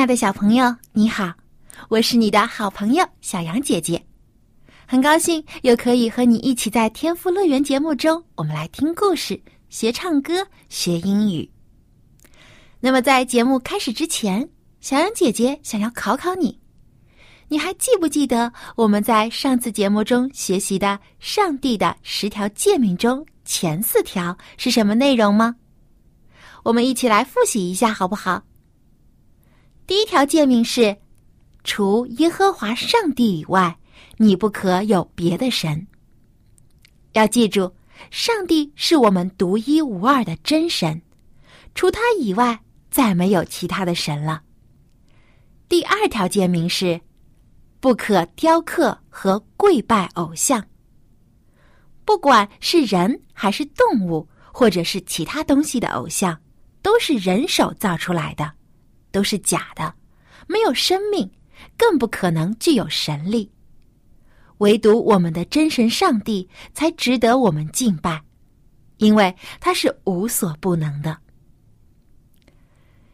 亲爱的小朋友，你好，我是你的好朋友小杨姐姐，很高兴又可以和你一起在天赋乐园节目中，我们来听故事、学唱歌、学英语。那么在节目开始之前，小杨姐姐想要考考你，你还记不记得我们在上次节目中学习的上帝的十条诫命中前四条是什么内容吗？我们一起来复习一下，好不好？第一条诫命是：除耶和华上帝以外，你不可有别的神。要记住，上帝是我们独一无二的真神，除他以外，再没有其他的神了。第二条诫命是：不可雕刻和跪拜偶像。不管是人还是动物，或者是其他东西的偶像，都是人手造出来的。都是假的，没有生命，更不可能具有神力。唯独我们的真神上帝才值得我们敬拜，因为他是无所不能的。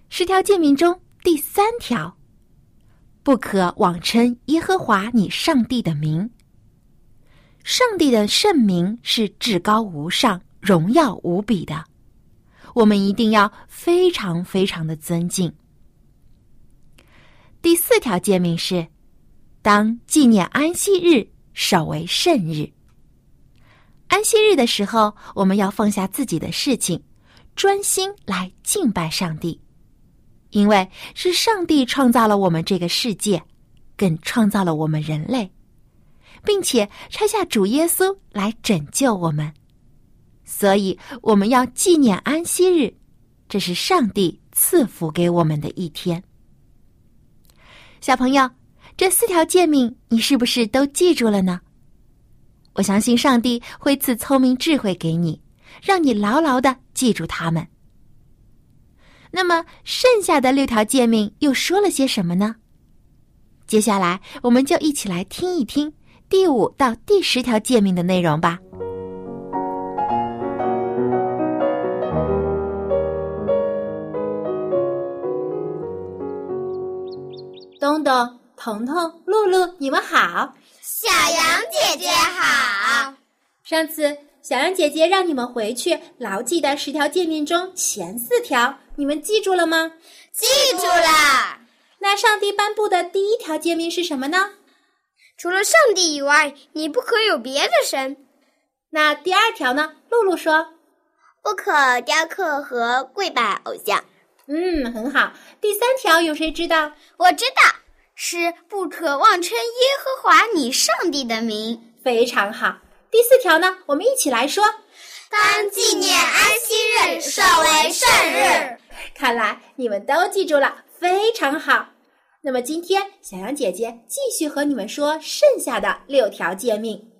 十条诫命中第三条，不可妄称耶和华你上帝的名。上帝的圣名是至高无上、荣耀无比的，我们一定要非常非常的尊敬。第四条诫命是：当纪念安息日，守为圣日。安息日的时候，我们要放下自己的事情，专心来敬拜上帝，因为是上帝创造了我们这个世界，更创造了我们人类，并且拆下主耶稣来拯救我们，所以我们要纪念安息日，这是上帝赐福给我们的一天。小朋友，这四条诫命你是不是都记住了呢？我相信上帝会赐聪明智慧给你，让你牢牢的记住他们。那么剩下的六条诫命又说了些什么呢？接下来我们就一起来听一听第五到第十条诫命的内容吧。东东、彤彤、露露，你们好！小羊姐姐好。上次小羊姐姐让你们回去牢记的十条诫命中前四条，你们记住了吗？记住了。那上帝颁布的第一条诫命是什么呢？除了上帝以外，你不可有别的神。那第二条呢？露露说：不可雕刻和跪拜偶像。嗯，很好。第三条有谁知道？我知道，是不可妄称耶和华你上帝的名。非常好。第四条呢？我们一起来说：当纪念安息日，设为圣日。看来你们都记住了，非常好。那么今天小羊姐姐继续和你们说剩下的六条诫命。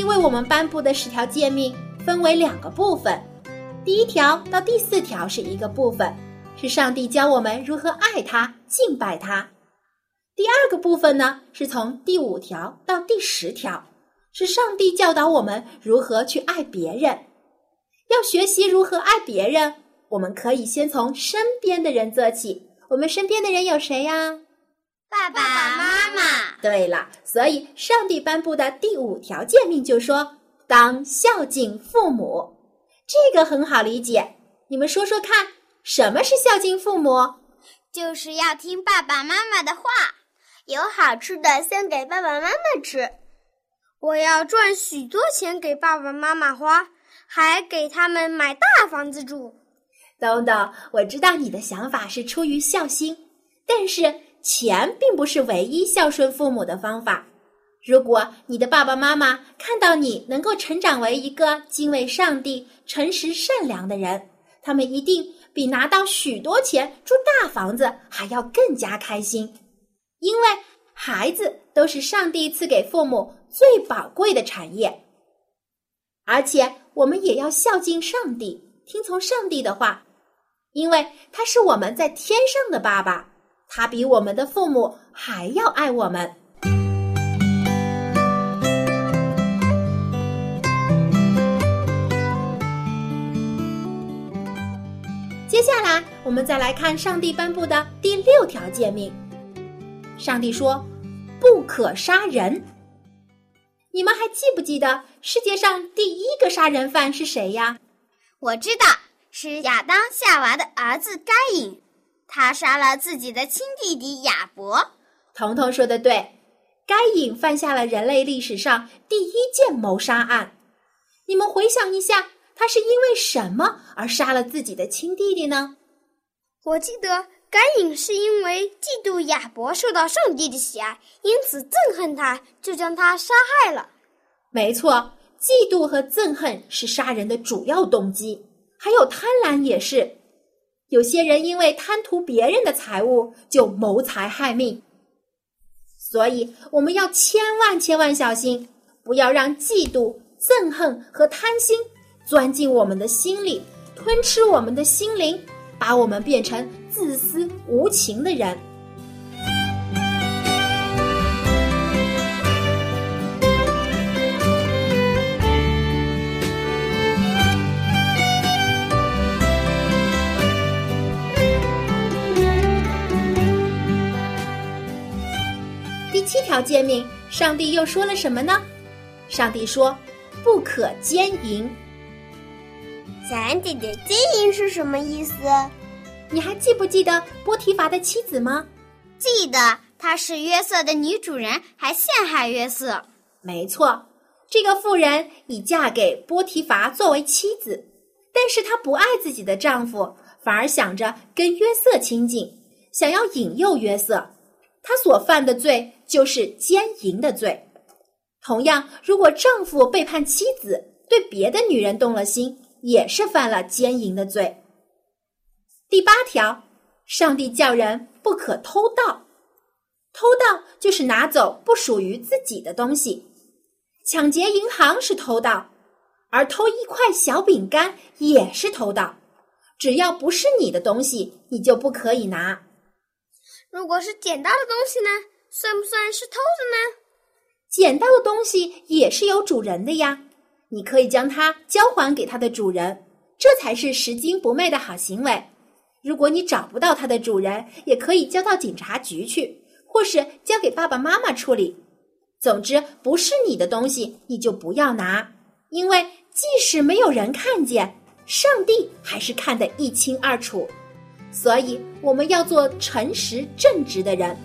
因为我们颁布的十条诫命分为两个部分，第一条到第四条是一个部分，是上帝教我们如何爱他、敬拜他；第二个部分呢，是从第五条到第十条，是上帝教导我们如何去爱别人。要学习如何爱别人，我们可以先从身边的人做起。我们身边的人有谁呀？爸爸妈妈。对了，所以上帝颁布的第五条诫命就说：“当孝敬父母。”这个很好理解。你们说说看，什么是孝敬父母？就是要听爸爸妈妈的话，有好吃的先给爸爸妈妈吃。我要赚许多钱给爸爸妈妈花，还给他们买大房子住。东东，我知道你的想法是出于孝心，但是。钱并不是唯一孝顺父母的方法，如果你的爸爸妈妈看到你能够成长为一个敬畏上帝、诚实善良的人，他们一定比拿到许多钱住大房子还要更加开心，因为孩子都是上帝赐给父母最宝贵的产业。而且，我们也要孝敬上帝，听从上帝的话，因为他是我们在天上的爸爸，他比我们的父母还要爱我们。接下来，我们再来看上帝颁布的第六条诫命。上帝说：“不可杀人。”你们还记不记得世界上第一个杀人犯是谁呀？我知道，是亚当夏娃的儿子该隐，他杀了自己的亲弟弟亚伯。彤彤说的对，该隐犯下了人类历史上第一件谋杀案。你们回想一下。他是因为什么而杀了自己的亲弟弟呢？我记得该隐是因为嫉妒亚伯受到上帝的喜爱，因此憎恨他，就将他杀害了。没错，嫉妒和憎恨是杀人的主要动机，还有贪婪也是。有些人因为贪图别人的财物，就谋财害命。所以我们要千万千万小心，不要让嫉妒、憎恨和贪心。钻进我们的心里，吞吃我们的心灵，把我们变成自私无情的人。七条诫命，上帝又说了什么呢？上帝说：“不可奸淫。”小羊姐姐，奸淫是什么意思？你还记不记得波提乏的妻子吗？记得，她是约瑟的女主人，还陷害约瑟。没错，这个妇人已嫁给波提乏作为妻子，但是她不爱自己的丈夫，反而想着跟约瑟亲近，想要引诱约瑟。她所犯的罪就是奸淫的罪。同样，如果丈夫背叛妻子，对别的女人动了心。也是犯了奸淫的罪。第八条，上帝叫人不可偷盗，偷盗就是拿走不属于自己的东西。抢劫银行是偷盗，而偷一块小饼干也是偷盗。只要不是你的东西，你就不可以拿。如果是捡到的东西呢，算不算是偷的呢？捡到的东西也是有主人的呀。你可以将它交还给它的主人，这才是拾金不昧的好行为。如果你找不到它的主人，也可以交到警察局去，或是交给爸爸妈妈处理。总之，不是你的东西，你就不要拿，因为即使没有人看见，上帝还是看得一清二楚。所以，我们要做诚实正直的人。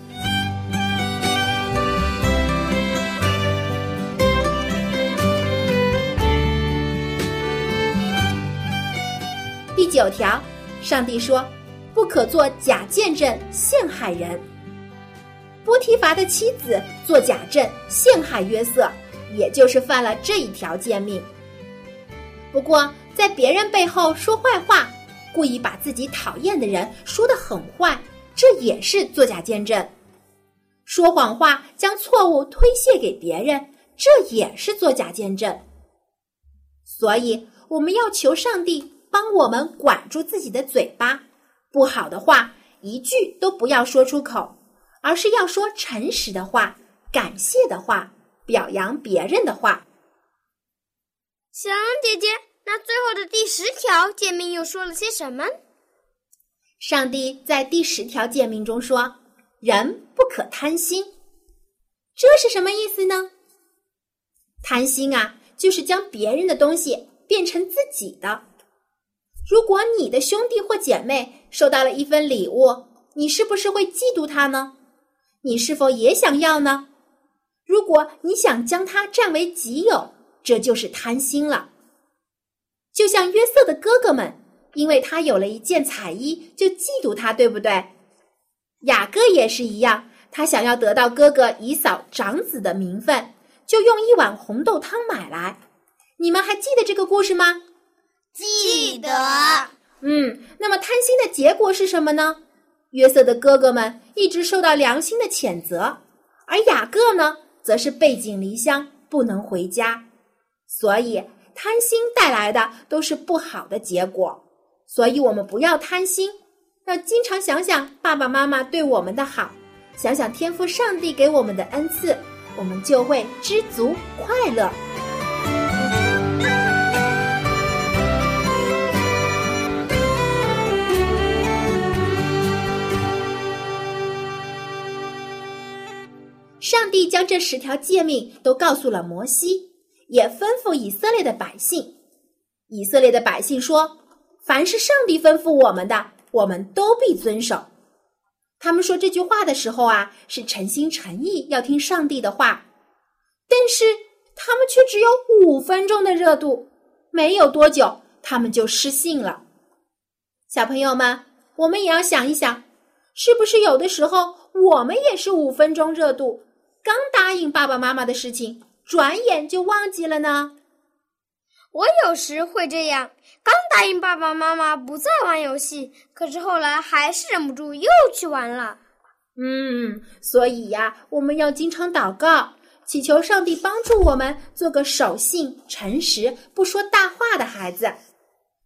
第九条，上帝说：“不可做假见证陷害人。”波提乏的妻子做假证陷害约瑟，也就是犯了这一条贱命。不过，在别人背后说坏话，故意把自己讨厌的人说得很坏，这也是作假见证。说谎话将错误推卸给别人，这也是作假见证。所以，我们要求上帝。帮我们管住自己的嘴巴，不好的话一句都不要说出口，而是要说诚实的话、感谢的话、表扬别人的话。小羊姐姐，那最后的第十条诫命又说了些什么？上帝在第十条诫命中说：“人不可贪心。”这是什么意思呢？贪心啊，就是将别人的东西变成自己的。如果你的兄弟或姐妹收到了一份礼物，你是不是会嫉妒他呢？你是否也想要呢？如果你想将它占为己有，这就是贪心了。就像约瑟的哥哥们，因为他有了一件彩衣，就嫉妒他，对不对？雅各也是一样，他想要得到哥哥以扫长子的名分，就用一碗红豆汤买来。你们还记得这个故事吗？记得。嗯，那么贪心的结果是什么呢？约瑟的哥哥们一直受到良心的谴责，而雅各呢，则是背井离乡，不能回家。所以，贪心带来的都是不好的结果。所以我们不要贪心，要经常想想爸爸妈妈对我们的好，想想天赋上帝给我们的恩赐，我们就会知足快乐。必将这十条诫命都告诉了摩西，也吩咐以色列的百姓。以色列的百姓说：“凡是上帝吩咐我们的，我们都必遵守。”他们说这句话的时候啊，是诚心诚意要听上帝的话，但是他们却只有五分钟的热度，没有多久，他们就失信了。小朋友们，我们也要想一想，是不是有的时候我们也是五分钟热度？刚答应爸爸妈妈的事情，转眼就忘记了呢。我有时会这样，刚答应爸爸妈妈不再玩游戏，可是后来还是忍不住又去玩了。嗯，所以呀，我们要经常祷告，祈求上帝帮助我们做个守信、诚实、不说大话的孩子，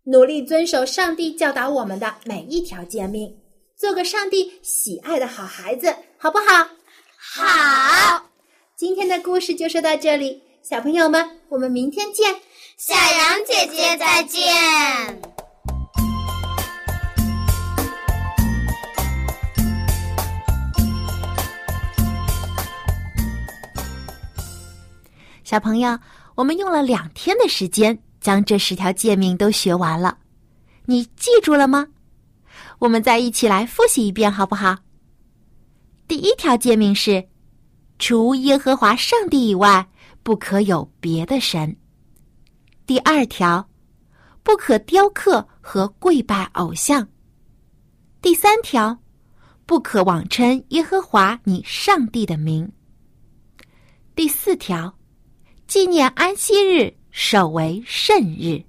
努力遵守上帝教导我们的每一条诫命，做个上帝喜爱的好孩子，好不好？好，今天的故事就说到这里，小朋友们，我们明天见。小羊姐姐再见。小朋友，我们用了两天的时间将这十条诫命都学完了，你记住了吗？我们再一起来复习一遍，好不好？第一条诫命是：除耶和华上帝以外，不可有别的神。第二条，不可雕刻和跪拜偶像。第三条，不可妄称耶和华你上帝的名。第四条，纪念安息日，守为圣日。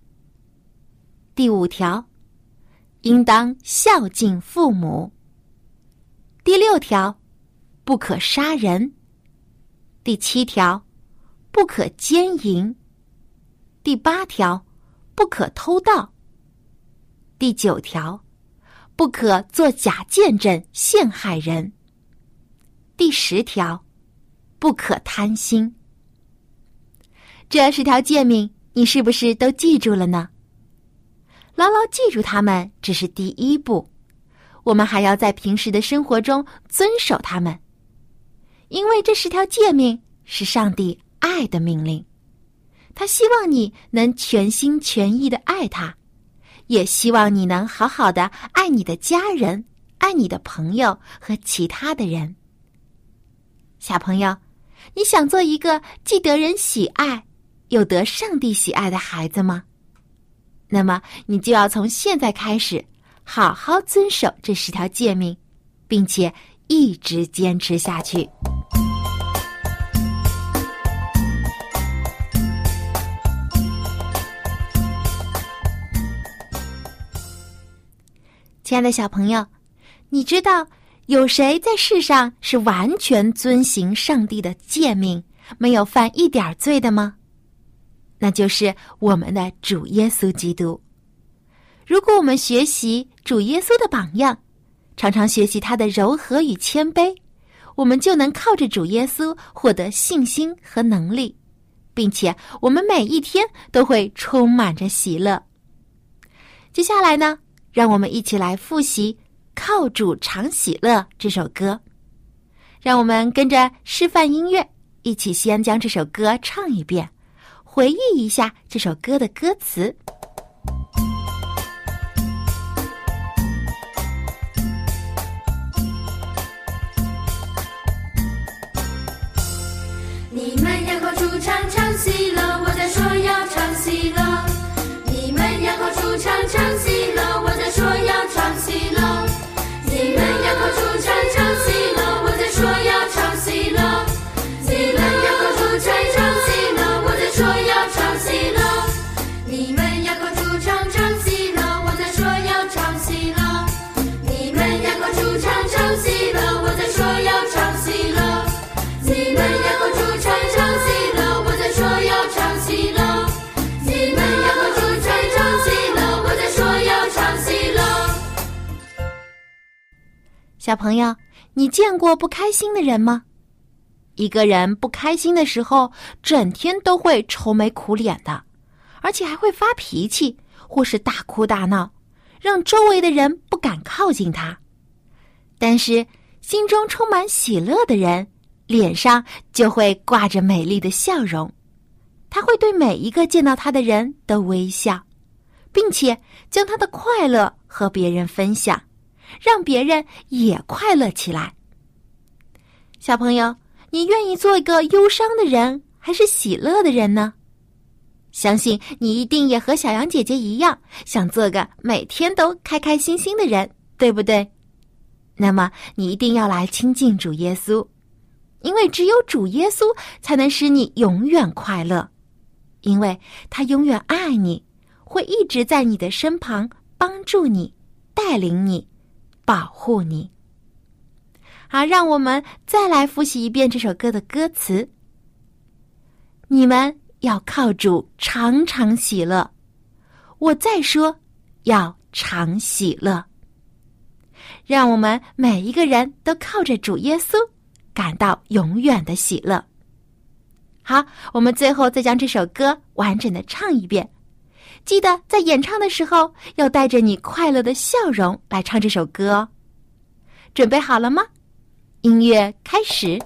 第五条，应当孝敬父母。第六条。不可杀人。第七条，不可奸淫。第八条，不可偷盗。第九条，不可做假见证陷害人。第十条，不可贪心。这十条诫命，你是不是都记住了呢？牢牢记住它们只是第一步，我们还要在平时的生活中遵守它们。因为这十条诫命是上帝爱的命令，他希望你能全心全意的爱他，也希望你能好好的爱你的家人、爱你的朋友和其他的人。小朋友，你想做一个既得人喜爱又得上帝喜爱的孩子吗？那么你就要从现在开始，好好遵守这十条诫命，并且一直坚持下去。亲爱的小朋友，你知道有谁在世上是完全遵行上帝的诫命，没有犯一点罪的吗？那就是我们的主耶稣基督。如果我们学习主耶稣的榜样，常常学习他的柔和与谦卑，我们就能靠着主耶稣获得信心和能力，并且我们每一天都会充满着喜乐。接下来呢？让我们一起来复习《靠主常喜乐》这首歌。让我们跟着示范音乐，一起先将这首歌唱一遍，回忆一下这首歌的歌词。说要唱戏了你们要到处唱唱戏小朋友，你见过不开心的人吗？一个人不开心的时候，整天都会愁眉苦脸的，而且还会发脾气，或是大哭大闹，让周围的人不敢靠近他。但是，心中充满喜乐的人，脸上就会挂着美丽的笑容。他会对每一个见到他的人都微笑，并且将他的快乐和别人分享，让别人也快乐起来。小朋友，你愿意做一个忧伤的人，还是喜乐的人呢？相信你一定也和小羊姐姐一样，想做个每天都开开心心的人，对不对？那么你一定要来亲近主耶稣，因为只有主耶稣才能使你永远快乐。因为他永远爱你，会一直在你的身旁，帮助你，带领你，保护你。好，让我们再来复习一遍这首歌的歌词。你们要靠主常常喜乐，我再说，要常喜乐。让我们每一个人都靠着主耶稣，感到永远的喜乐。好，我们最后再将这首歌完整的唱一遍。记得在演唱的时候，要带着你快乐的笑容来唱这首歌哦。准备好了吗？音乐开始。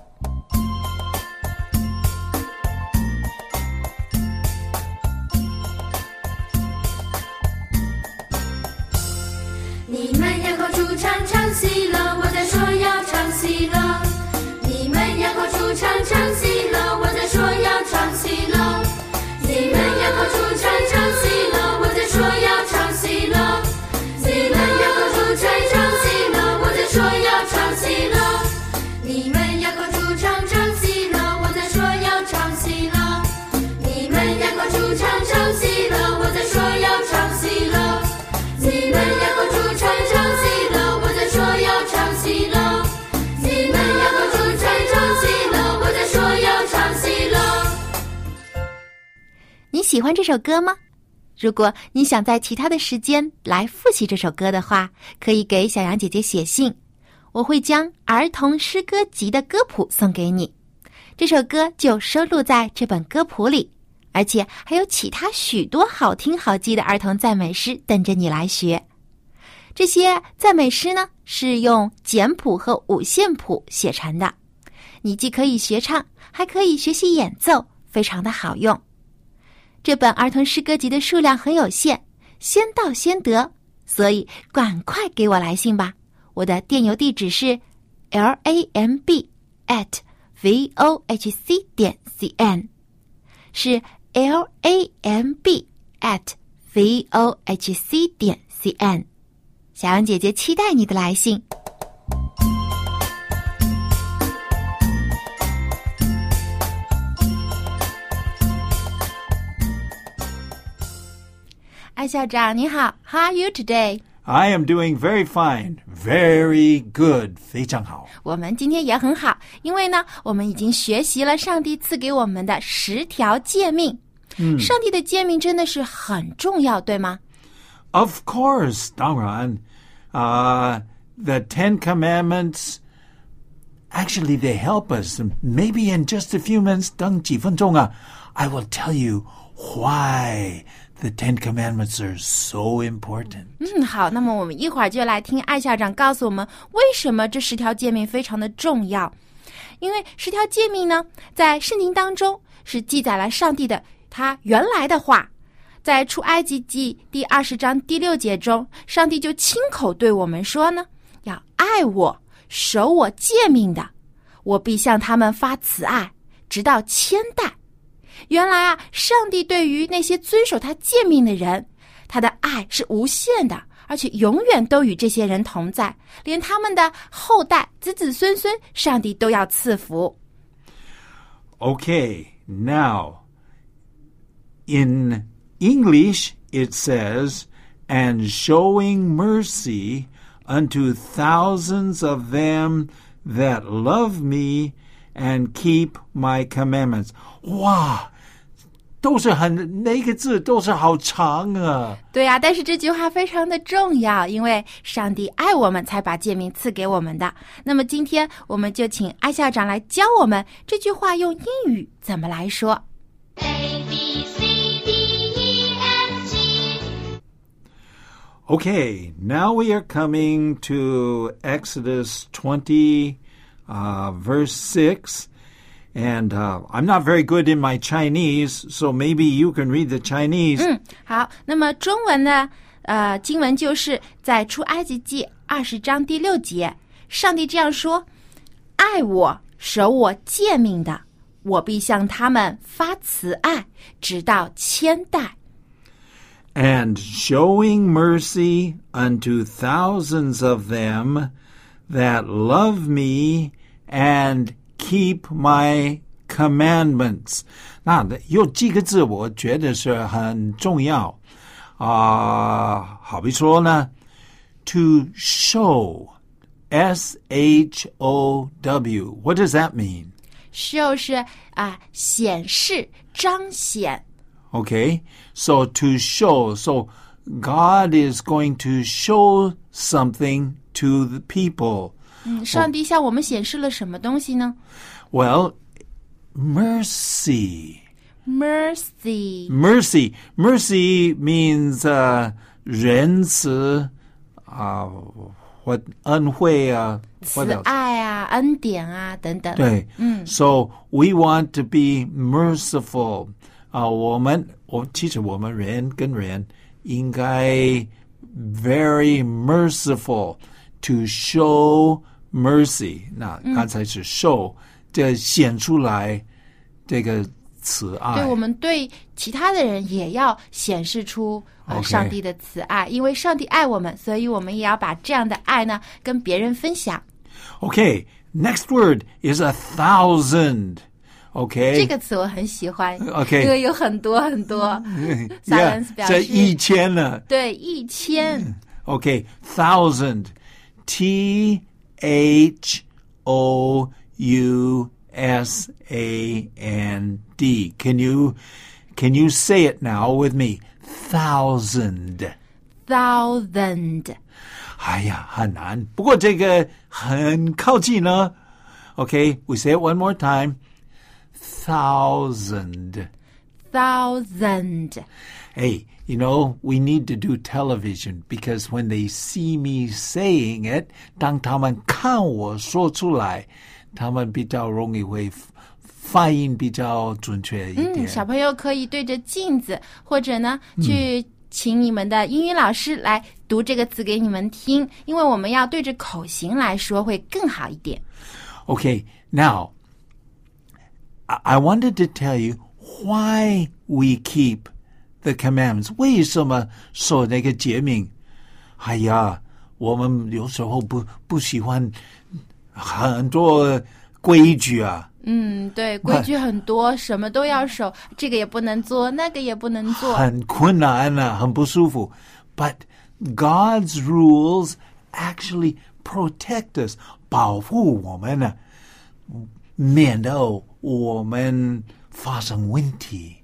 喜欢这首歌吗？如果你想在其他的时间来复习这首歌的话，可以给小羊姐姐写信，我会将儿童诗歌集的歌谱送给你。这首歌就收录在这本歌谱里，而且还有其他许多好听好记的儿童赞美诗等着你来学。这些赞美诗呢，是用简谱和五线谱写成的，你既可以学唱，还可以学习演奏，非常的好用。这本儿童诗歌集的数量很有限，先到先得，所以赶快给我来信吧。我的电邮地址是 l a m b at v o h c 点 c n，是 l a m b at v o h c 点 c n。小羊姐姐期待你的来信。艾校长你好，How are you today？ I am doing very fine, very good，非常好。我们今天也很好，因为呢，我们已经学习了上帝赐给我们的十条诫命。嗯，上帝的诫命真的是很重要，对吗？ Of course, 当然。Uh, the Ten Commandments, actually, they help us. Maybe in just a few minutes, 等几分钟啊, I will tell you why the Ten Commandments are so important. 嗯，好，那么我们一会儿就来听艾校长告诉我们为什么这十条诫命非常的重要。因为十条诫命呢，在圣经当中是记载了上帝的他原来的话。在出埃及记第二十章第六节中，上帝就亲口对我们说呢：“要爱我，守我诫命的，我必向他们发慈爱，直到千代。”原来啊，上帝对于那些遵守他诫命的人，他的爱是无限的，而且永远都与这些人同在，连他们的后代、子子孙孙，上帝都要赐福。 Okay, now, in English, it says, and showing mercy unto thousands of them that love me and keep my commandments. 哇，都是很那个字都是好长啊。对呀、但是这句话非常的重要，因为上帝爱我们，才把诫命赐给我们的。那么今天我们就请艾校长来教我们这句话用英语怎么来说。A B C D E F G Okay, now we are coming to Exodus 20, uh, verse 6. And uh, I'm not very good in my Chinese, so maybe you can read the Chinese. 好，那么中文呢？呃，经文就是在出埃及记二十章第六节，上帝这样说：“爱我、守我诫命的，我必向他们发慈爱，直到千代。 and showing mercy unto thousands of them that love me and keep my commandments。那有几个字，我觉得是很重要啊、好比说呢，to show。S H O W. What does that mean? show 是啊、显示、彰显。 Okay, so to show, so God is going to show something to the people. 嗯，上帝向我们显示了什么东西呢 Well, mercy. ？Mercy， Mercy. Mercy means uh, 仁慈, uh, what 恩惠啊 what 慈 else? 爱啊，恩典啊，等等。对，So we want to be merciful 啊、我们我其实我们人跟人应该 very merciful to show mercy。那刚才是 show，、这显出来这个慈爱。对我们对其他的人也要显示出呃 OK 上帝的慈爱，因为上帝爱我们，所以我们也要把这样的爱呢跟别人分享。Okay, next word is a thousand. Okay. 这个词我很喜欢 OK 因为有很多很多 yeah, silence 表这示一千呢。对一千。Okay, thousand. T H O U S A N D. Can you can you say it now with me? Thousand. thousand 哎呀，很难。不过这个很靠近呢。Okay, we say it one more time. Thousand. thousand Hey, you know, we need to do television because when they see me saying it, 当他们看我说出来，他们比较容易会发音比较准确一点。嗯，小朋友可以对着镜子，或者呢，去请你们的英语老师来读这个词给你们听，因为我们要对着口型来说会更好一点。 Okay, now I I wanted to tell you why we keep the commandments. 为什么守那个诫命？哎呀，我们有时候不不喜欢很多规矩啊。嗯，对，规矩很多，什么都要守，这个也不能做，那个也不能做。很困难啊，很不舒服。But God's rules actually protect us，保护我们呢，免得我们发生问题。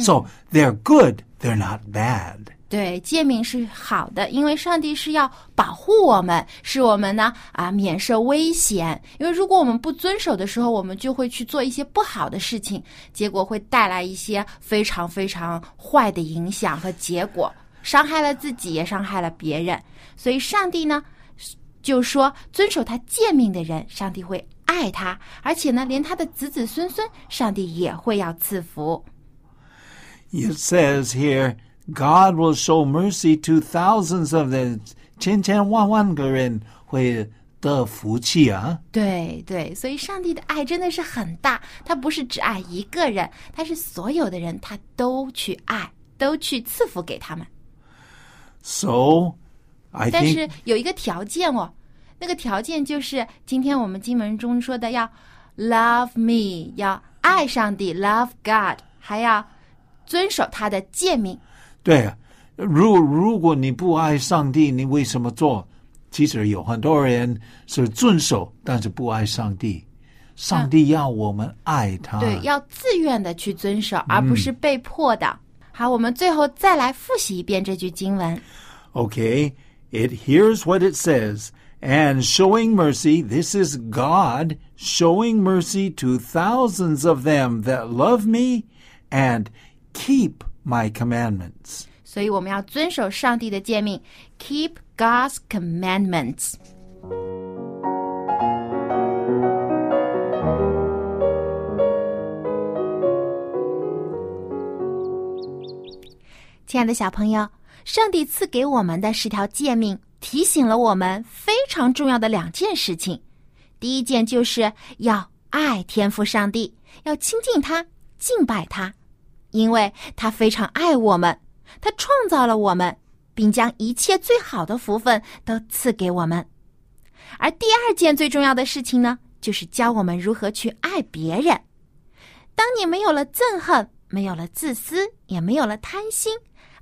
So they're good, they're not bad. 对，诫命是好的，因为上帝是要保护我们，使我们呢啊免受危险。因为如果我们不遵守的时候，我们就会去做一些不好的事情，结果会带来一些非常非常坏的影响和结果，伤害了自己，也伤害了别人。所以上帝呢就说，遵守他诫命的人，上帝会爱他，而且呢，连他的子子孙孙，上帝也会要赐福。It says here, God will show mercy to thousands of them. 千千万万个人会得福气啊。对对，所以上帝的爱真的是很大，他不是只爱一个人，他是所有的人，他都去爱，都去赐福给他们。So, I 但 think 是有一个条件哦，那个条件就是今天我们经文中说的要 love me，要爱上帝，love God，还要遵守他的诫命。对啊，如如果你不爱上帝，你为什么做？其实有很多人是遵守，但是不爱上帝。上帝要我们爱他。对，要自愿的去遵守，而不是被迫的。好，我们最后再来复习一遍这句经文。Okay, it here's what it says. And showing mercy, this is God showing mercy to thousands of them that love me and keep my commandments. 所以我们要遵守上帝的诫命，keep God's commandments。亲爱的小朋友，上帝赐给我们的十条诫命， 提醒了我们非常重要的两件事情。第一件就是要爱天父上帝，要亲近他、敬拜他，因为他非常爱我们，他创造了我们，并将一切最好的福分都赐给我们。而第二件最重要的事情呢，就是教我们如何去爱别人。当你没有了憎恨，没有了自私，也没有了贪心，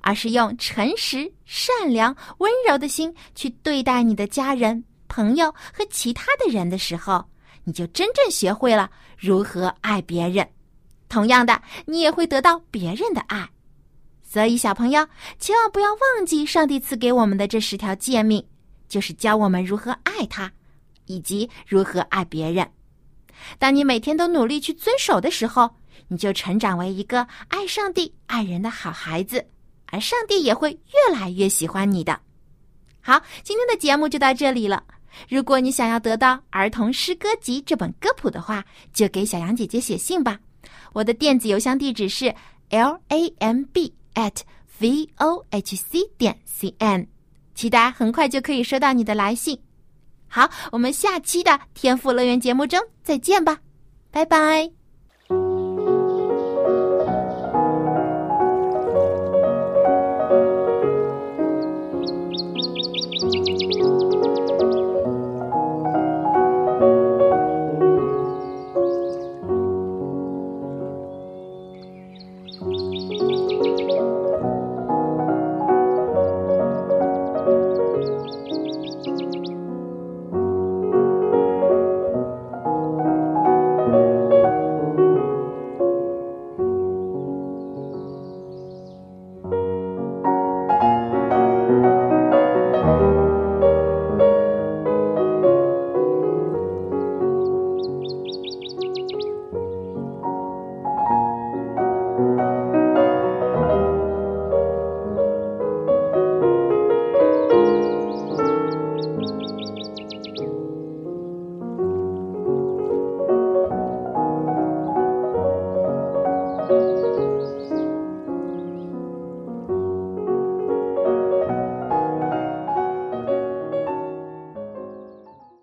而是用诚实、善良、温柔的心去对待你的家人、朋友和其他的人的时候，你就真正学会了如何爱别人。同样的，你也会得到别人的爱。所以，小朋友千万不要忘记上帝赐给我们的这十条诫命，就是教我们如何爱他，以及如何爱别人。当你每天都努力去遵守的时候，你就成长为一个爱上帝、爱人的好孩子，而上帝也会越来越喜欢你的。好，今天的节目就到这里了。如果你想要得到《儿童诗歌集》这本歌谱的话，就给小杨姐姐写信吧。我的电子邮箱地址是 l a m b at v o h c 点 c n，期待很快就可以收到你的来信。好，我们下期的天赋乐园节目中再见吧，拜拜。